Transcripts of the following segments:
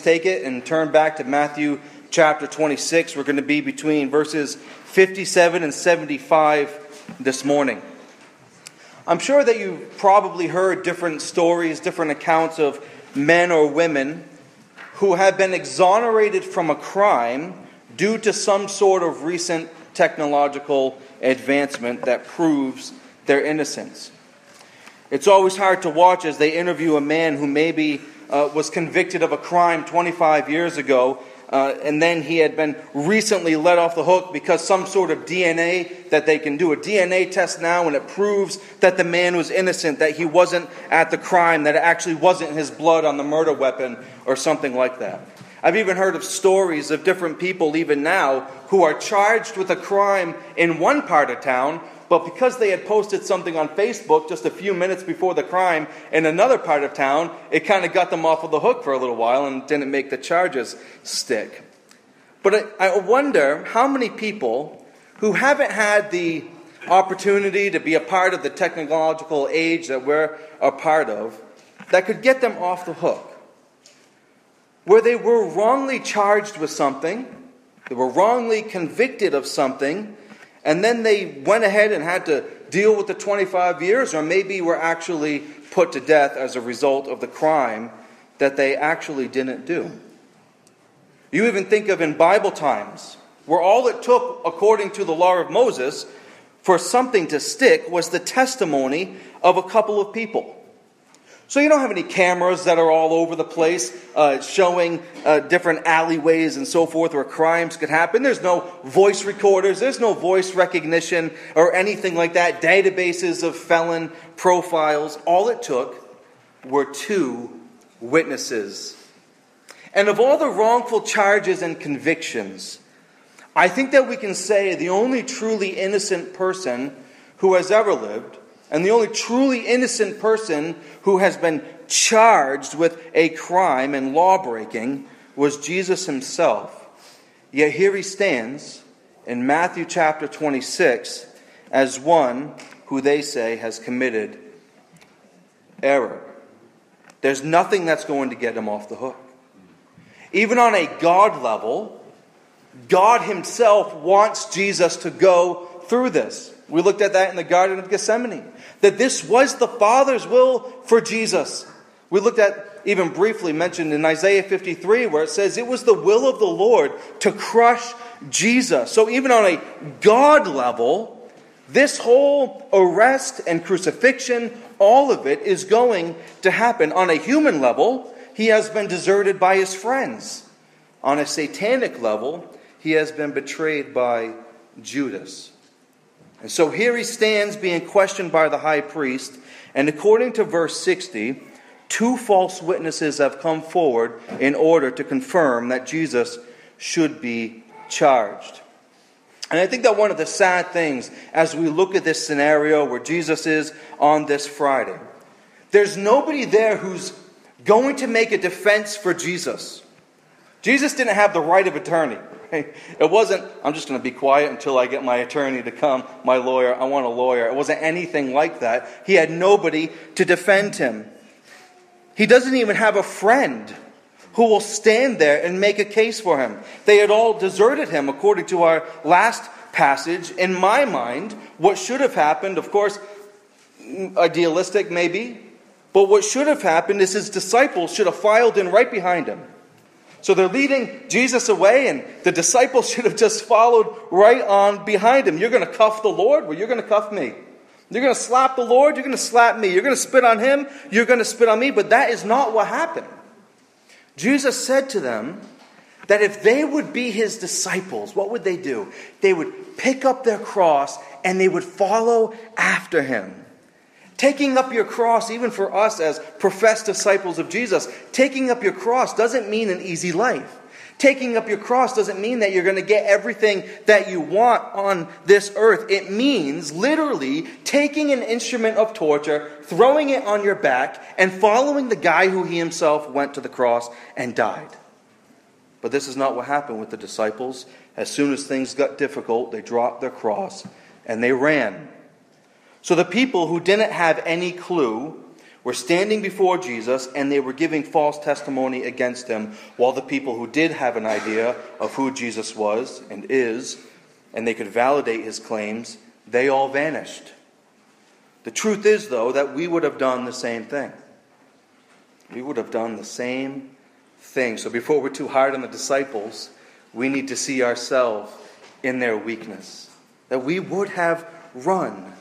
take it and turn back to Matthew chapter 26. We're going to be between verses 57 and 75 this morning. I'm sure that you've probably heard different stories, different accounts of men or women who have been exonerated from a crime due to some sort of recent technological advancement that proves their innocence. It's always hard to watch as they interview a man who maybe uh, was convicted of a crime 25 years ago, uh, and then he had been recently let off the hook because some sort of DNA that they can do a DNA test now, and it proves that the man was innocent, that he wasn't at the crime, that it actually wasn't his blood on the murder weapon, or something like that. I've even heard of stories of different people, even now, who are charged with a crime in one part of town, but because they had posted something on Facebook just a few minutes before the crime in another part of town, it kind of got them off of the hook for a little while and didn't make the charges stick. But I wonder how many people who haven't had the opportunity to be a part of the technological age that we're a part of that could get them off the hook. Where they were wrongly charged with something, they were wrongly convicted of something, and then they went ahead and had to deal with the 25 years, or maybe were actually put to death as a result of the crime that they actually didn't do. You even think of in Bible times, where all it took, according to the law of Moses, for something to stick was the testimony of a couple of people. So you don't have any cameras that are all over the place uh, showing uh, different alleyways and so forth where crimes could happen. There's no voice recorders, there's no voice recognition or anything like that, databases of felon profiles. All it took were two witnesses. And of all the wrongful charges and convictions, I think that we can say the only truly innocent person who has ever lived and the only truly innocent person who has been charged with a crime and law breaking was Jesus himself. Yet here he stands in Matthew chapter 26 as one who they say has committed error. There's nothing that's going to get him off the hook. Even on a God level, God Himself wants Jesus to go through this. We looked at that in the Garden of Gethsemane that this was the Father's will for Jesus. We looked at, even briefly mentioned in Isaiah 53, where it says it was the will of the Lord to crush Jesus. So, even on a God level, this whole arrest and crucifixion, all of it is going to happen. On a human level, he has been deserted by his friends. On a satanic level, he has been betrayed by Judas. And so here he stands being questioned by the high priest, and according to verse 60, two false witnesses have come forward in order to confirm that Jesus should be charged. And I think that one of the sad things as we look at this scenario where Jesus is on this Friday, there's nobody there who's going to make a defense for Jesus. Jesus didn't have the right of attorney. It wasn't, I'm just going to be quiet until I get my attorney to come, my lawyer. I want a lawyer. It wasn't anything like that. He had nobody to defend him. He doesn't even have a friend who will stand there and make a case for him. They had all deserted him, according to our last passage. In my mind, what should have happened, of course, idealistic maybe, but what should have happened is his disciples should have filed in right behind him. So they're leading Jesus away, and the disciples should have just followed right on behind him. You're going to cuff the Lord? Well, you're going to cuff me. You're going to slap the Lord? You're going to slap me. You're going to spit on him? You're going to spit on me. But that is not what happened. Jesus said to them that if they would be his disciples, what would they do? They would pick up their cross and they would follow after him. Taking up your cross, even for us as professed disciples of Jesus, taking up your cross doesn't mean an easy life. Taking up your cross doesn't mean that you're going to get everything that you want on this earth. It means literally taking an instrument of torture, throwing it on your back, and following the guy who he himself went to the cross and died. But this is not what happened with the disciples. As soon as things got difficult, they dropped their cross and they ran. So the people who didn't have any clue were standing before Jesus and they were giving false testimony against him, while the people who did have an idea of who Jesus was and is, and they could validate his claims, they all vanished. The truth is, though, that we would have done the same thing. We would have done the same thing. So before we're too hard on the disciples, we need to see ourselves in their weakness. That we would have run.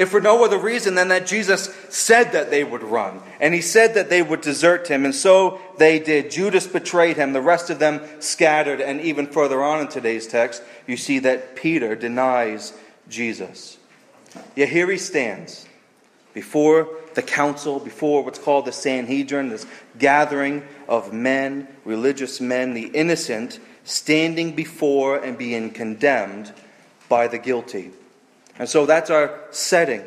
If for no other reason than that Jesus said that they would run, and he said that they would desert him, and so they did. Judas betrayed him, the rest of them scattered, and even further on in today's text, you see that Peter denies Jesus. Yet here he stands before the council, before what's called the Sanhedrin, this gathering of men, religious men, the innocent, standing before and being condemned by the guilty. And so that's our setting.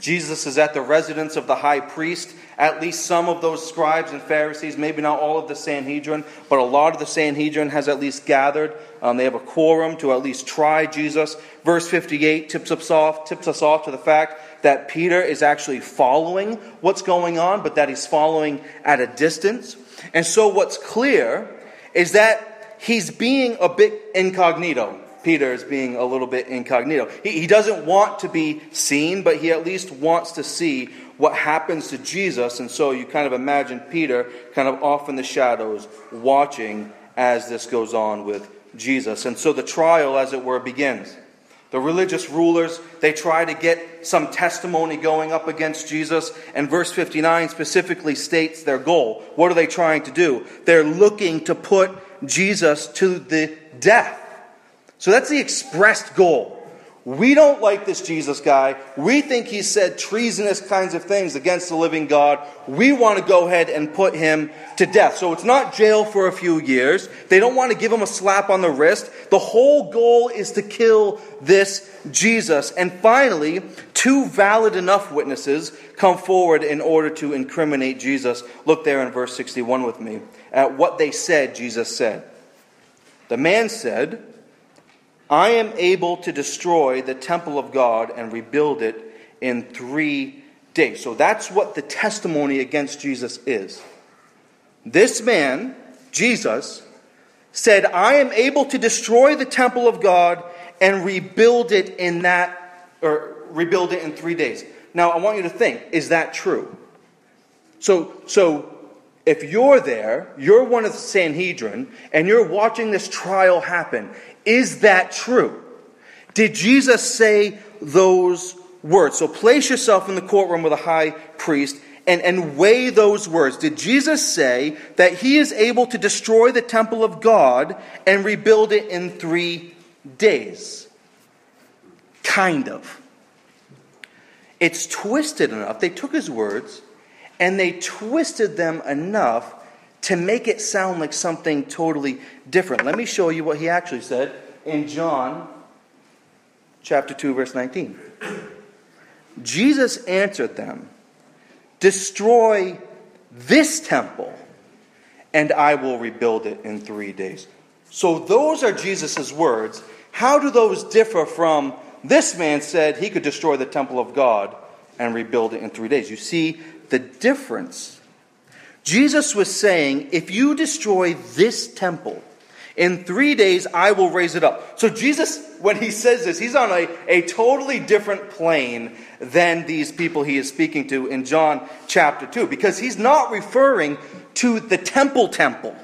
Jesus is at the residence of the high priest. At least some of those scribes and Pharisees, maybe not all of the Sanhedrin, but a lot of the Sanhedrin has at least gathered. Um, they have a quorum to at least try Jesus. Verse 58 tips us off, tips us off to the fact that Peter is actually following what's going on, but that he's following at a distance. And so what's clear is that he's being a bit incognito. Peter is being a little bit incognito. He, he doesn't want to be seen, but he at least wants to see what happens to Jesus. And so you kind of imagine Peter kind of off in the shadows, watching as this goes on with Jesus. And so the trial, as it were, begins. The religious rulers, they try to get some testimony going up against Jesus, and verse 59 specifically states their goal. What are they trying to do? They're looking to put Jesus to the death. So that's the expressed goal. We don't like this Jesus guy. We think he said treasonous kinds of things against the living God. We want to go ahead and put him to death. So it's not jail for a few years. They don't want to give him a slap on the wrist. The whole goal is to kill this Jesus. And finally, two valid enough witnesses come forward in order to incriminate Jesus. Look there in verse 61 with me at what they said Jesus said. The man said, I am able to destroy the temple of God and rebuild it in three days. So that's what the testimony against Jesus is. This man, Jesus, said, I am able to destroy the temple of God and rebuild it in that, or rebuild it in three days. Now, I want you to think, is that true? So, so if you're there, you're one of the Sanhedrin, and you're watching this trial happen, is that true? Did Jesus say those words? So place yourself in the courtroom with a high priest and, and weigh those words. Did Jesus say that he is able to destroy the temple of God and rebuild it in three days? Kind of. It's twisted enough. They took his words and they twisted them enough to make it sound like something totally different. Let me show you what he actually said in John chapter 2 verse 19. Jesus answered them, "Destroy this temple, and I will rebuild it in 3 days." So those are Jesus' words. How do those differ from this man said he could destroy the temple of God and rebuild it in 3 days? You see the difference Jesus was saying, if you destroy this temple, in three days I will raise it up. So Jesus, when he says this, he's on a, a totally different plane than these people he is speaking to in John chapter 2, because he's not referring to the temple temple.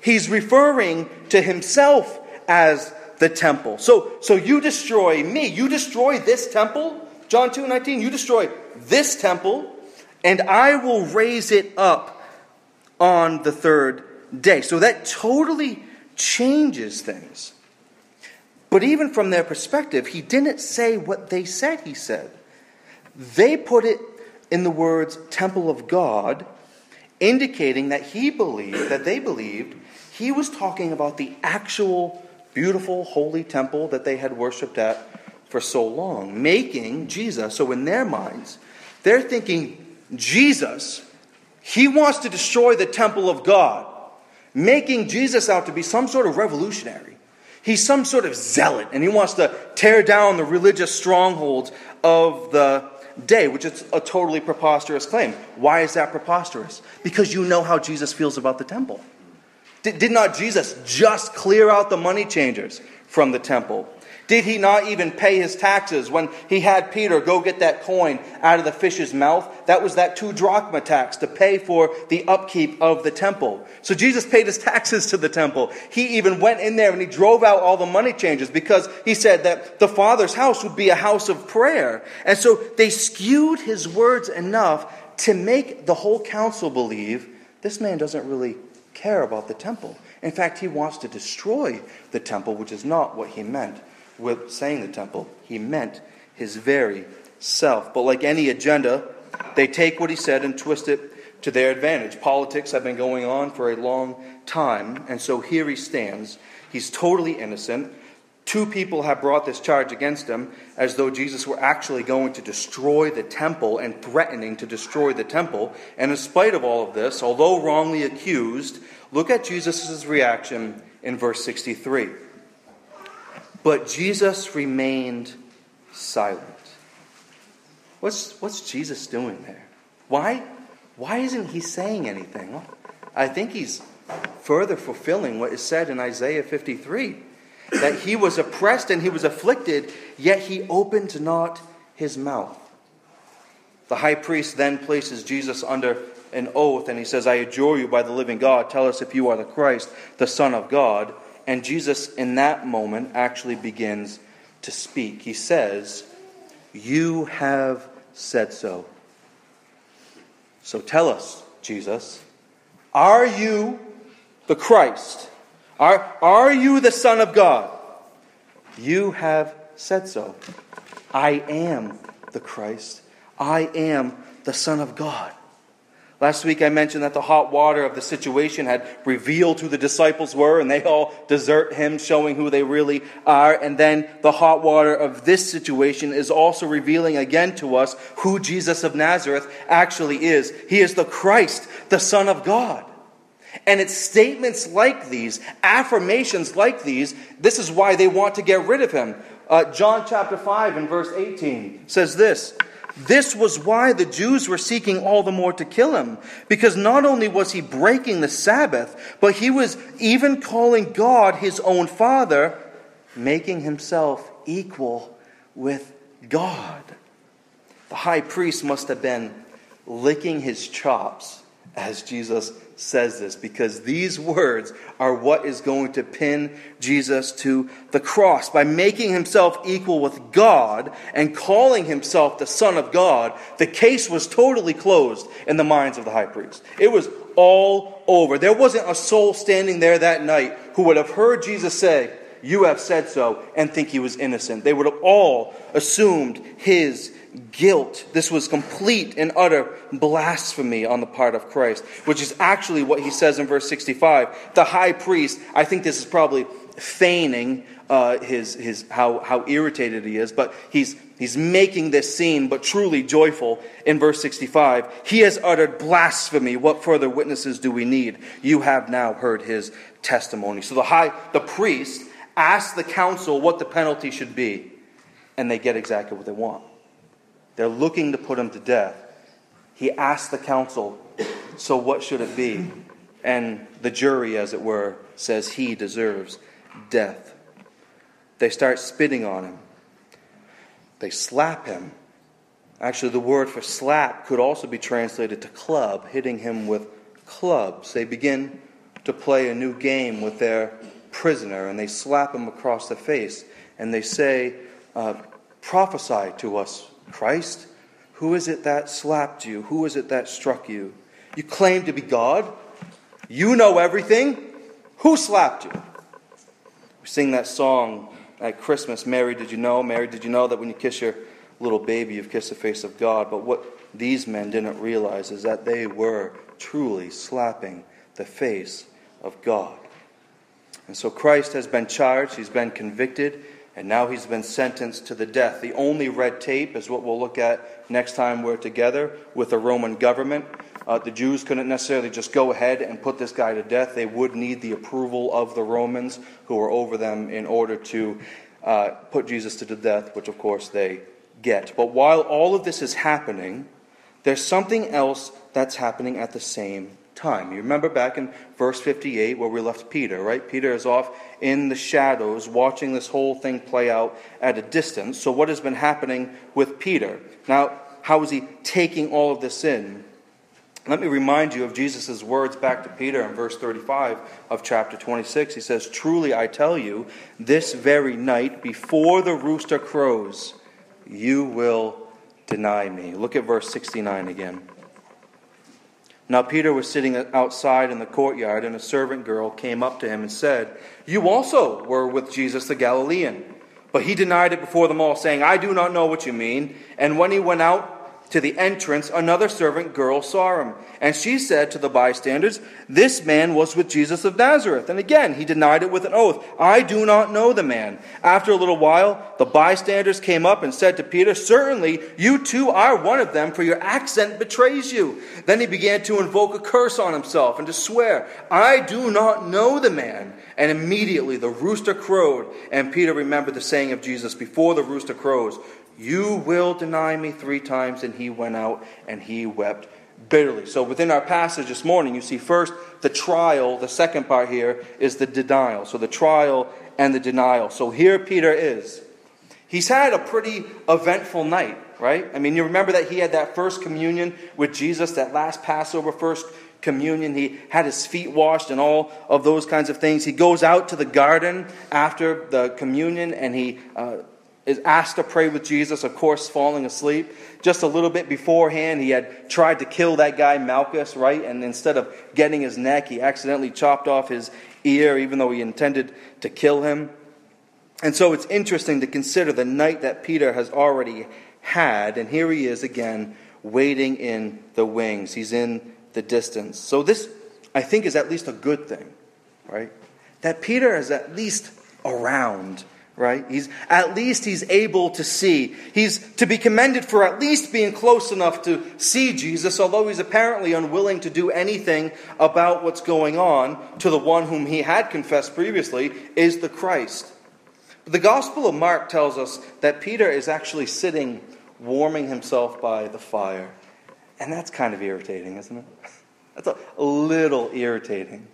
He's referring to himself as the temple. So, so you destroy me, you destroy this temple, John 2 19, you destroy this temple, and I will raise it up on the third day. So that totally changes things. But even from their perspective, he didn't say what they said he said. They put it in the words temple of God, indicating that he believed, that they believed, he was talking about the actual beautiful holy temple that they had worshiped at for so long, making Jesus, so in their minds, they're thinking Jesus, he wants to destroy the temple of God, making Jesus out to be some sort of revolutionary. He's some sort of zealot, and he wants to tear down the religious strongholds of the day, which is a totally preposterous claim. Why is that preposterous? Because you know how Jesus feels about the temple. Did, not Jesus just clear out the money changers from the temple? Did he not even pay his taxes when he had Peter go get that coin out of the fish's mouth? That was that two drachma tax to pay for the upkeep of the temple. So Jesus paid his taxes to the temple. He even went in there and he drove out all the money changers because he said that the Father's house would be a house of prayer. And so they skewed his words enough to make the whole council believe this man doesn't really care about the temple. In fact, he wants to destroy the temple, which is not what he meant with saying the temple. He meant his very self. But like any agenda, they take what he said and twist it to their advantage. Politics have been going on for a long time, and so here he stands. He's totally innocent. Two people have brought this charge against him as though Jesus were actually going to destroy the temple and threatening to destroy the temple. And in spite of all of this, although wrongly accused, look at Jesus' reaction in verse 63. But Jesus remained silent. What's, what's Jesus doing there? Why, why isn't he saying anything? I think he's further fulfilling what is said in Isaiah 53 that he was oppressed and he was afflicted, yet he opened not his mouth. The high priest then places Jesus under an oath and he says, I adjure you by the living God, tell us if you are the Christ, the Son of God. And Jesus, in that moment, actually begins to speak. He says, You have said so. So tell us, Jesus, are you the Christ? Are, are you the Son of God? You have said so. I am the Christ. I am the Son of God. Last week I mentioned that the hot water of the situation had revealed who the disciples were, and they all desert him, showing who they really are. And then the hot water of this situation is also revealing again to us who Jesus of Nazareth actually is. He is the Christ, the Son of God. And it's statements like these, affirmations like these, this is why they want to get rid of him. Uh, John chapter 5 and verse 18 says this this was why the Jews were seeking all the more to kill him, because not only was he breaking the Sabbath, but he was even calling God his own Father, making himself equal with God. The high priest must have been licking his chops as Jesus says this because these words are what is going to pin Jesus to the cross. By making himself equal with God and calling himself the Son of God, the case was totally closed in the minds of the high priest. It was all over. There wasn't a soul standing there that night who would have heard Jesus say, You have said so, and think he was innocent. They would have all assumed his guilt. This was complete and utter blasphemy on the part of Christ, which is actually what he says in verse 65. The high priest, I think this is probably feigning uh, his, his, how, how irritated he is, but he's, he's making this scene, but truly joyful in verse 65. He has uttered blasphemy. What further witnesses do we need? You have now heard his testimony. So the high, the priest asks the council what the penalty should be, and they get exactly what they want. They're looking to put him to death. He asks the council, So what should it be? And the jury, as it were, says he deserves death. They start spitting on him. They slap him. Actually, the word for slap could also be translated to club, hitting him with clubs. They begin to play a new game with their prisoner, and they slap him across the face, and they say, uh, Prophesy to us, Christ? Who is it that slapped you? Who is it that struck you? You claim to be God. You know everything. Who slapped you? We sing that song at Christmas Mary, did you know? Mary, did you know that when you kiss your little baby, you've kissed the face of God? But what these men didn't realize is that they were truly slapping the face of God. And so Christ has been charged, he's been convicted, and now he's been sentenced to the death. The only red tape is what we'll look at next time we're together with the Roman government. Uh, the Jews couldn't necessarily just go ahead and put this guy to death. They would need the approval of the Romans who were over them in order to uh, put Jesus to the death, which of course they get. But while all of this is happening, there's something else that's happening at the same time. You remember back in verse 58 where we left Peter, right? Peter is off in the shadows watching this whole thing play out at a distance. So, what has been happening with Peter? Now, how is he taking all of this in? Let me remind you of Jesus' words back to Peter in verse 35 of chapter 26. He says, Truly I tell you, this very night, before the rooster crows, you will deny me. Look at verse 69 again. Now Peter was sitting outside in the courtyard, and a servant girl came up to him and said, You also were with Jesus the Galilean. But he denied it before them all, saying, I do not know what you mean. And when he went out, to the entrance, another servant girl saw him. And she said to the bystanders, This man was with Jesus of Nazareth. And again, he denied it with an oath, I do not know the man. After a little while, the bystanders came up and said to Peter, Certainly, you too are one of them, for your accent betrays you. Then he began to invoke a curse on himself and to swear, I do not know the man. And immediately the rooster crowed, and Peter remembered the saying of Jesus, Before the rooster crows, you will deny me three times. And he went out and he wept bitterly. So within our passage this morning, you see first the trial. The second part here is the denial. So the trial and the denial. So here Peter is. He's had a pretty eventful night, right? I mean, you remember that he had that first communion with Jesus, that last Passover first communion. He had his feet washed and all of those kinds of things. He goes out to the garden after the communion and he uh, is asked to pray with Jesus, of course, falling asleep. Just a little bit beforehand, he had tried to kill that guy, Malchus, right? And instead of getting his neck, he accidentally chopped off his ear, even though he intended to kill him. And so it's interesting to consider the night that Peter has already had. And here he is again, waiting in the wings. He's in the distance. So this, I think, is at least a good thing, right? That Peter is at least around right? He's at least he's able to see. He's to be commended for at least being close enough to see Jesus, although he's apparently unwilling to do anything about what's going on to the one whom he had confessed previously is the Christ. But the Gospel of Mark tells us that Peter is actually sitting warming himself by the fire. And that's kind of irritating, isn't it? That's a little irritating.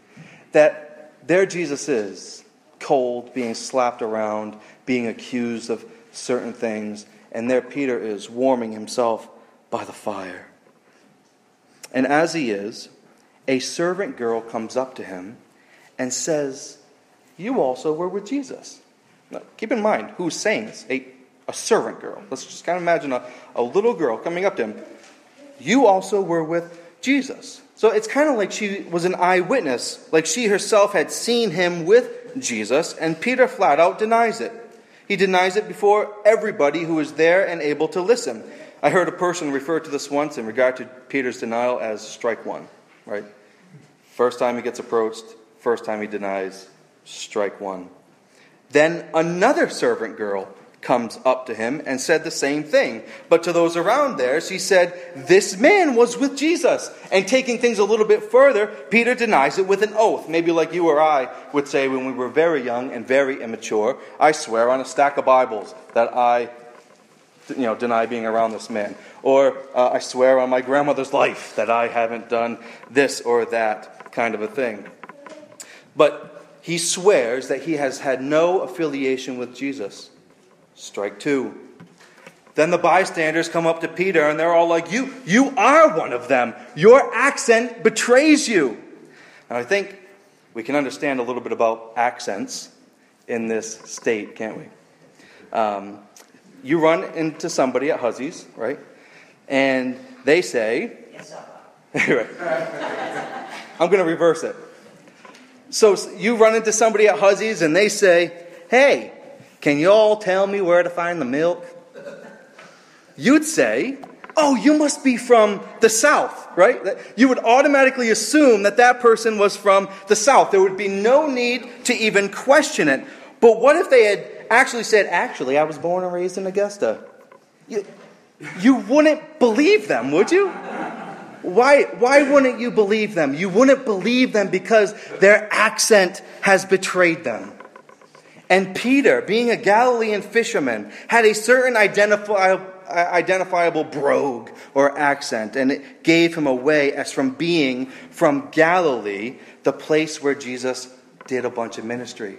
That there Jesus is cold, being slapped around, being accused of certain things. And there Peter is warming himself by the fire. And as he is, a servant girl comes up to him and says, You also were with Jesus. Now, keep in mind who's saying this a, a servant girl. Let's just kind of imagine a, a little girl coming up to him. You also were with Jesus. So it's kind of like she was an eyewitness, like she herself had seen him with Jesus, and Peter flat out denies it. He denies it before everybody who is there and able to listen. I heard a person refer to this once in regard to Peter's denial as strike one, right? First time he gets approached, first time he denies, strike one. Then another servant girl comes up to him and said the same thing. But to those around there, she said, This man was with Jesus. And taking things a little bit further, Peter denies it with an oath. Maybe like you or I would say when we were very young and very immature, I swear on a stack of Bibles that I you know, deny being around this man. Or uh, I swear on my grandmother's life that I haven't done this or that kind of a thing. But he swears that he has had no affiliation with Jesus. Strike two. Then the bystanders come up to Peter and they're all like, You, you are one of them. Your accent betrays you. And I think we can understand a little bit about accents in this state, can't we? Um, you run into somebody at Hussey's, right? And they say, Yes, right. I'm going to reverse it. So you run into somebody at Hussey's and they say, Hey, can you all tell me where to find the milk? You'd say, Oh, you must be from the South, right? You would automatically assume that that person was from the South. There would be no need to even question it. But what if they had actually said, Actually, I was born and raised in Augusta? You, you wouldn't believe them, would you? Why, why wouldn't you believe them? You wouldn't believe them because their accent has betrayed them. And Peter, being a Galilean fisherman, had a certain identifi- uh, identifiable brogue or accent, and it gave him away as from being from Galilee, the place where Jesus did a bunch of ministry.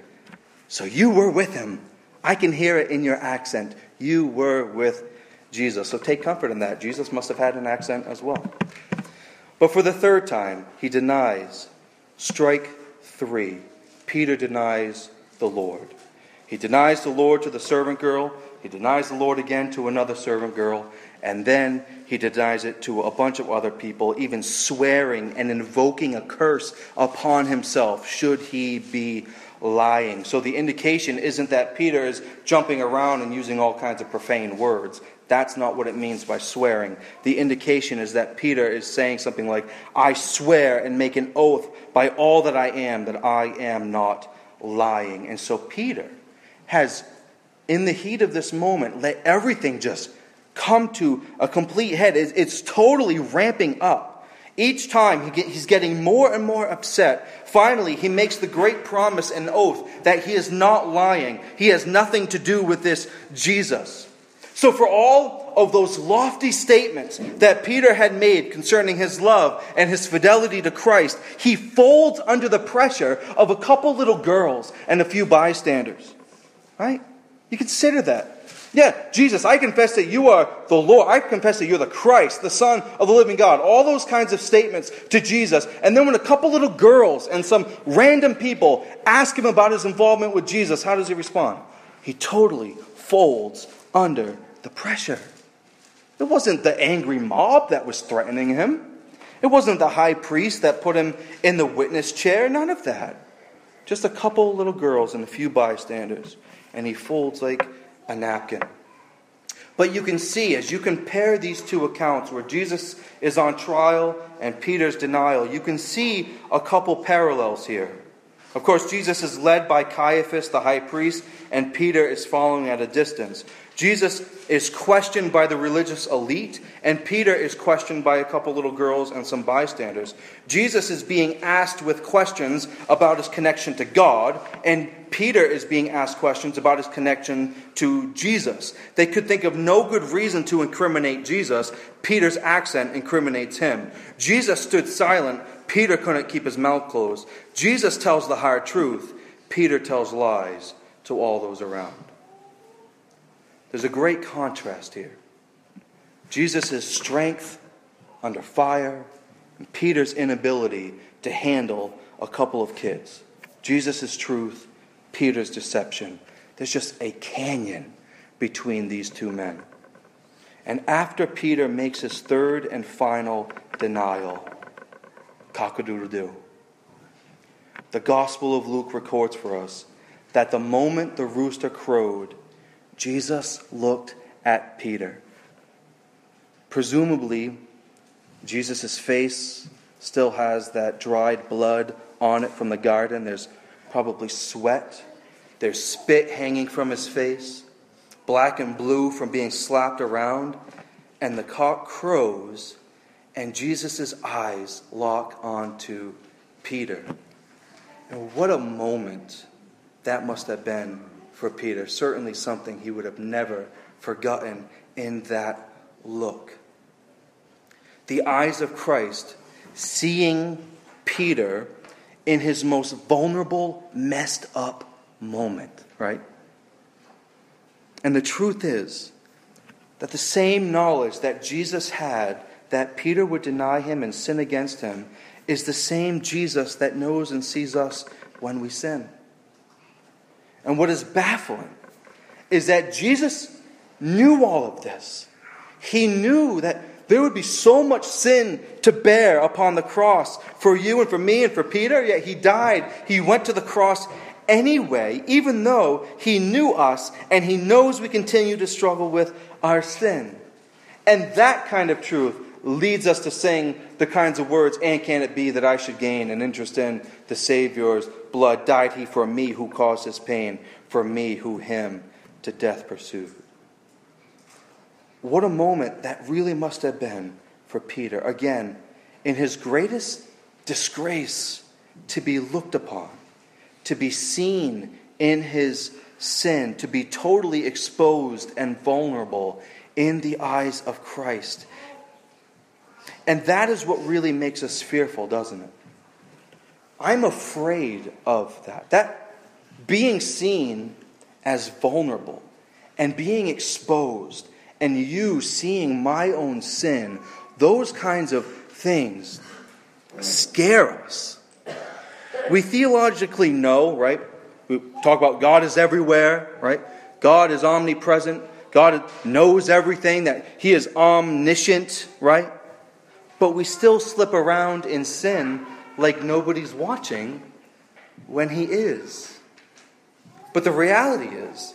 So you were with him. I can hear it in your accent. You were with Jesus. So take comfort in that. Jesus must have had an accent as well. But for the third time, he denies. Strike three. Peter denies the Lord. He denies the Lord to the servant girl. He denies the Lord again to another servant girl. And then he denies it to a bunch of other people, even swearing and invoking a curse upon himself should he be lying. So the indication isn't that Peter is jumping around and using all kinds of profane words. That's not what it means by swearing. The indication is that Peter is saying something like, I swear and make an oath by all that I am that I am not lying. And so Peter has, in the heat of this moment, let everything just come to a complete head. It's totally ramping up. Each time he he's getting more and more upset. Finally, he makes the great promise and oath that he is not lying. He has nothing to do with this Jesus. So, for all of those lofty statements that Peter had made concerning his love and his fidelity to Christ, he folds under the pressure of a couple little girls and a few bystanders. Right? You consider that. Yeah, Jesus, I confess that you are the Lord. I confess that you're the Christ, the Son of the living God. All those kinds of statements to Jesus. And then when a couple little girls and some random people ask him about his involvement with Jesus, how does he respond? He totally folds under the pressure. It wasn't the angry mob that was threatening him. It wasn't the high priest that put him in the witness chair. None of that. Just a couple little girls and a few bystanders. And he folds like a napkin. But you can see, as you compare these two accounts, where Jesus is on trial and Peter's denial, you can see a couple parallels here. Of course, Jesus is led by Caiaphas, the high priest, and Peter is following at a distance. Jesus is questioned by the religious elite, and Peter is questioned by a couple little girls and some bystanders. Jesus is being asked with questions about his connection to God, and Peter is being asked questions about his connection to Jesus. They could think of no good reason to incriminate Jesus. Peter's accent incriminates him. Jesus stood silent. Peter couldn't keep his mouth closed. Jesus tells the hard truth. Peter tells lies to all those around. There's a great contrast here. Jesus' strength under fire, and Peter's inability to handle a couple of kids. Jesus' truth, Peter's deception. There's just a canyon between these two men. And after Peter makes his third and final denial, cockadoodle doo. The Gospel of Luke records for us that the moment the rooster crowed, Jesus looked at Peter. Presumably, Jesus' face still has that dried blood on it from the garden. There's probably sweat. There's spit hanging from his face, black and blue from being slapped around. And the cock crows, and Jesus' eyes lock onto Peter. And what a moment that must have been for Peter. Certainly something he would have never forgotten in that look. The eyes of Christ seeing Peter in his most vulnerable, messed up moment, right? And the truth is that the same knowledge that Jesus had that Peter would deny him and sin against him is the same Jesus that knows and sees us when we sin. And what is baffling is that Jesus knew all of this. He knew that there would be so much sin to bear upon the cross for you and for me and for Peter, yet he died. He went to the cross anyway, even though he knew us and he knows we continue to struggle with our sin. And that kind of truth leads us to sing the kinds of words, and can it be that I should gain an interest in the Savior's blood? Died he for me who caused his pain, for me who him to death pursued. What a moment that really must have been for Peter. Again, in his greatest disgrace, to be looked upon, to be seen in his sin, to be totally exposed and vulnerable in the eyes of Christ. And that is what really makes us fearful, doesn't it? I'm afraid of that. That being seen as vulnerable and being exposed and you seeing my own sin, those kinds of things scare us. We theologically know, right? We talk about God is everywhere, right? God is omnipresent. God knows everything, that He is omniscient, right? But we still slip around in sin like nobody's watching when He is. But the reality is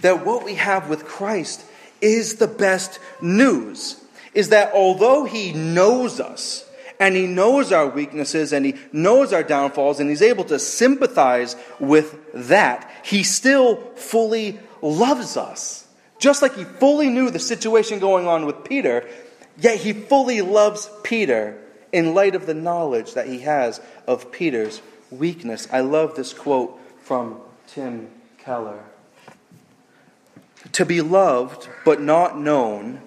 that what we have with Christ is the best news. Is that although He knows us, and He knows our weaknesses, and He knows our downfalls, and He's able to sympathize with that, He still fully loves us. Just like He fully knew the situation going on with Peter, yet He fully loves Peter in light of the knowledge that He has of Peter's weakness. I love this quote from Tim Keller. To be loved but not known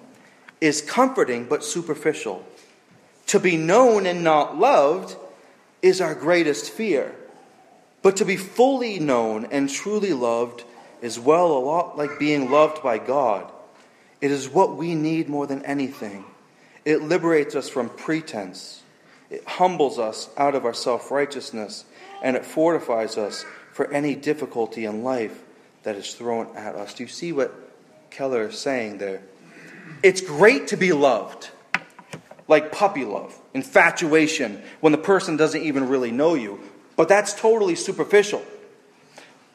is comforting but superficial. To be known and not loved is our greatest fear. But to be fully known and truly loved is well a lot like being loved by God. It is what we need more than anything. It liberates us from pretense. It humbles us out of our self righteousness, and it fortifies us for any difficulty in life that is thrown at us. Do you see what Keller is saying there? It's great to be loved, like puppy love, infatuation, when the person doesn't even really know you, but that's totally superficial.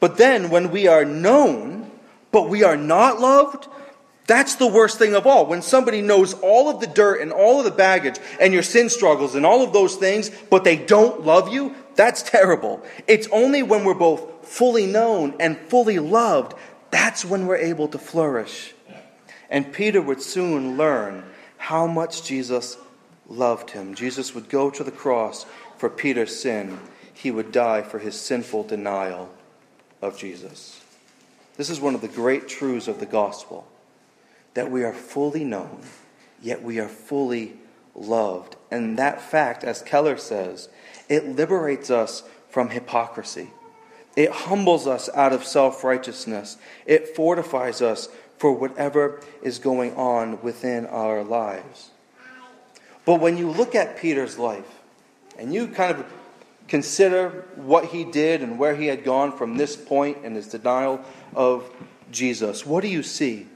But then when we are known, but we are not loved, that's the worst thing of all. When somebody knows all of the dirt and all of the baggage and your sin struggles and all of those things, but they don't love you, that's terrible. It's only when we're both fully known and fully loved that's when we're able to flourish. And Peter would soon learn how much Jesus loved him. Jesus would go to the cross for Peter's sin, he would die for his sinful denial of Jesus. This is one of the great truths of the gospel that we are fully known, yet we are fully loved. And that fact, as Keller says, it liberates us from hypocrisy. It humbles us out of self righteousness. It fortifies us for whatever is going on within our lives. But when you look at Peter's life and you kind of consider what he did and where he had gone from this point in his denial of Jesus, what do you see?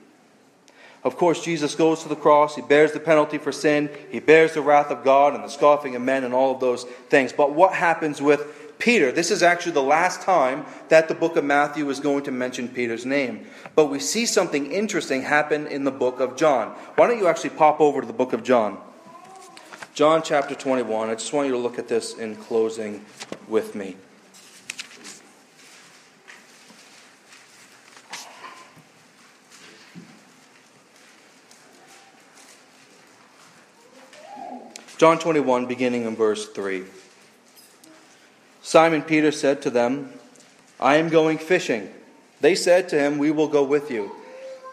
Of course, Jesus goes to the cross. He bears the penalty for sin. He bears the wrath of God and the scoffing of men and all of those things. But what happens with Peter? This is actually the last time that the book of Matthew is going to mention Peter's name. But we see something interesting happen in the book of John. Why don't you actually pop over to the book of John? John chapter 21. I just want you to look at this in closing with me. John 21, beginning in verse 3. Simon Peter said to them, I am going fishing. They said to him, We will go with you.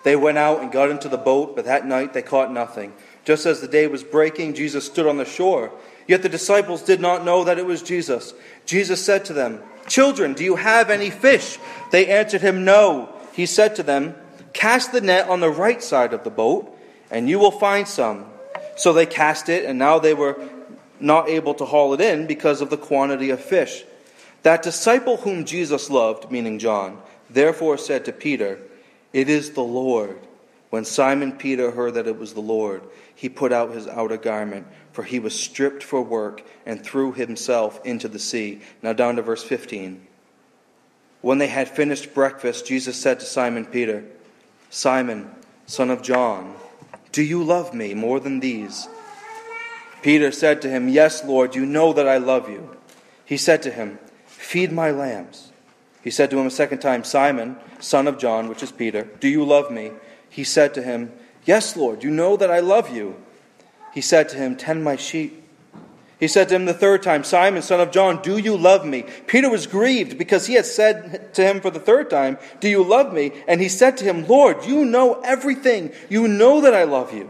They went out and got into the boat, but that night they caught nothing. Just as the day was breaking, Jesus stood on the shore. Yet the disciples did not know that it was Jesus. Jesus said to them, Children, do you have any fish? They answered him, No. He said to them, Cast the net on the right side of the boat, and you will find some. So they cast it, and now they were not able to haul it in because of the quantity of fish. That disciple whom Jesus loved, meaning John, therefore said to Peter, It is the Lord. When Simon Peter heard that it was the Lord, he put out his outer garment, for he was stripped for work, and threw himself into the sea. Now down to verse 15. When they had finished breakfast, Jesus said to Simon Peter, Simon, son of John, do you love me more than these? Peter said to him, Yes, Lord, you know that I love you. He said to him, Feed my lambs. He said to him a second time, Simon, son of John, which is Peter, do you love me? He said to him, Yes, Lord, you know that I love you. He said to him, Tend my sheep. He said to him the third time, Simon, son of John, do you love me? Peter was grieved because he had said to him for the third time, Do you love me? And he said to him, Lord, you know everything. You know that I love you.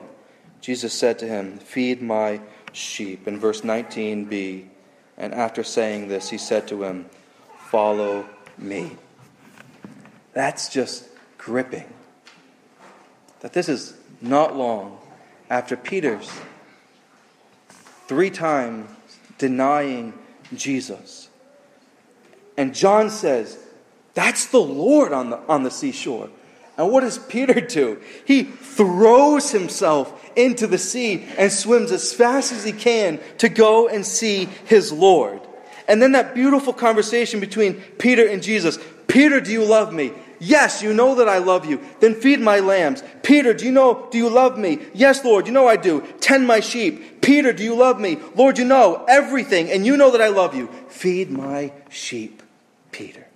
Jesus said to him, Feed my sheep. In verse 19b, and after saying this, he said to him, Follow me. That's just gripping. That this is not long after Peter's three times denying Jesus. And John says, That's the Lord on the, on the seashore. And what does Peter do? He throws himself into the sea and swims as fast as he can to go and see his Lord. And then that beautiful conversation between Peter and Jesus Peter, do you love me? Yes, you know that I love you. Then feed my lambs. Peter, do you know, do you love me? Yes, Lord, you know I do. Tend my sheep. Peter, do you love me? Lord, you know everything, and you know that I love you. Feed my sheep, Peter.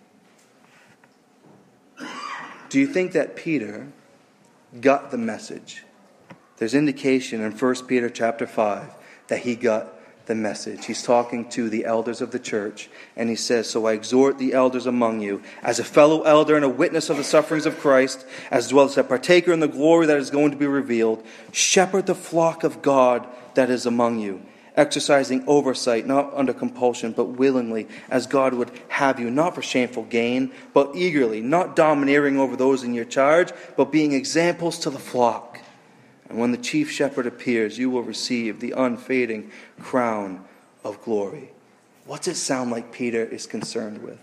Do you think that Peter got the message? There's indication in 1 Peter chapter 5 that he got the message. He's talking to the elders of the church, and he says, So I exhort the elders among you, as a fellow elder and a witness of the sufferings of Christ, as well as a partaker in the glory that is going to be revealed, shepherd the flock of God that is among you, exercising oversight, not under compulsion, but willingly, as God would have you, not for shameful gain, but eagerly, not domineering over those in your charge, but being examples to the flock. And when the chief shepherd appears, you will receive the unfading crown of glory. What's it sound like Peter is concerned with?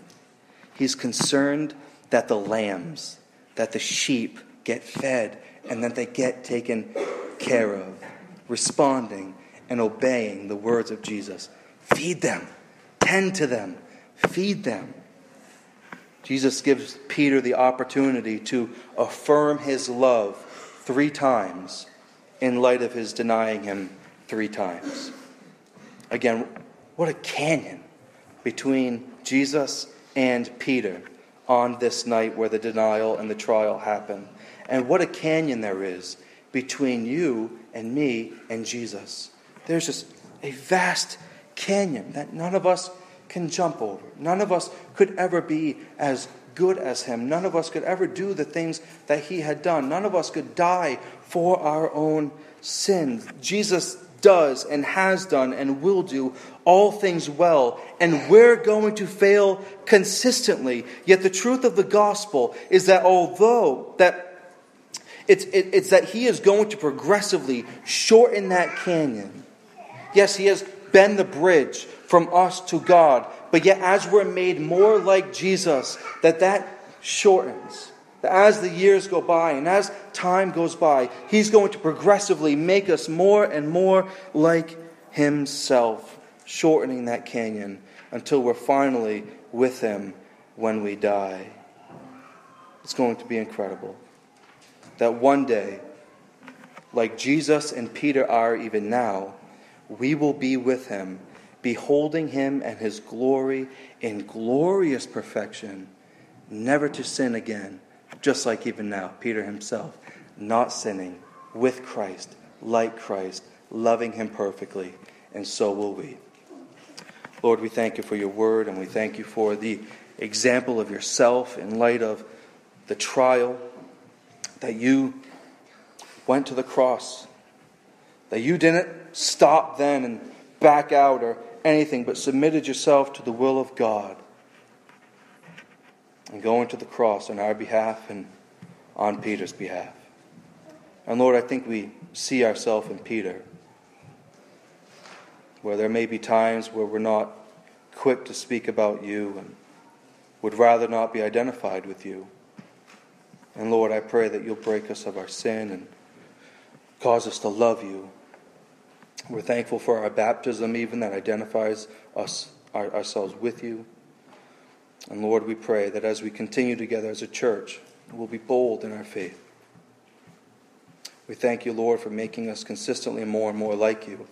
He's concerned that the lambs, that the sheep get fed and that they get taken care of, responding and obeying the words of Jesus. Feed them, tend to them, feed them. Jesus gives Peter the opportunity to affirm his love three times in light of his denying him three times. Again, what a canyon between Jesus and Peter on this night where the denial and the trial happen. And what a canyon there is between you and me and Jesus. There's just a vast canyon that none of us can jump over. None of us could ever be as good as him. None of us could ever do the things that he had done. None of us could die for our own sins. Jesus does and has done and will do all things well, and we're going to fail consistently. Yet the truth of the gospel is that although that it's, it, it's that he is going to progressively shorten that canyon. Yes, he has been the bridge from us to God, but yet, as we're made more like Jesus, that that shortens. That as the years go by and as time goes by, He's going to progressively make us more and more like Himself, shortening that canyon until we're finally with Him when we die. It's going to be incredible. That one day, like Jesus and Peter are even now, we will be with Him beholding him and his glory in glorious perfection, never to sin again, just like even now, Peter himself, not sinning with Christ, like Christ, loving him perfectly, and so will we. Lord, we thank you for your word, and we thank you for the example of yourself in light of the trial that you went to the cross, that you didn't stop then and back out or anything but submitted yourself to the will of God and going to the cross on our behalf and on Peter's behalf. And Lord, I think we see ourselves in Peter, where there may be times where we're not quick to speak about you and would rather not be identified with you. And Lord, I pray that you'll break us of our sin and cause us to love you we're thankful for our baptism, even that identifies us our, ourselves with you. And Lord, we pray that as we continue together as a church, we'll be bold in our faith. We thank you, Lord, for making us consistently more and more like you.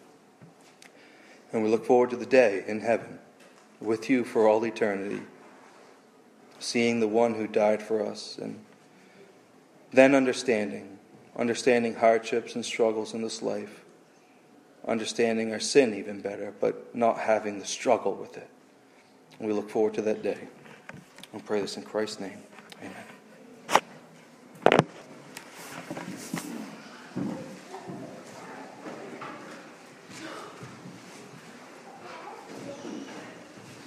And we look forward to the day in heaven with you for all eternity, seeing the one who died for us, and then understanding, understanding hardships and struggles in this life understanding our sin even better, but not having the struggle with it. We look forward to that day. We pray this in Christ's name.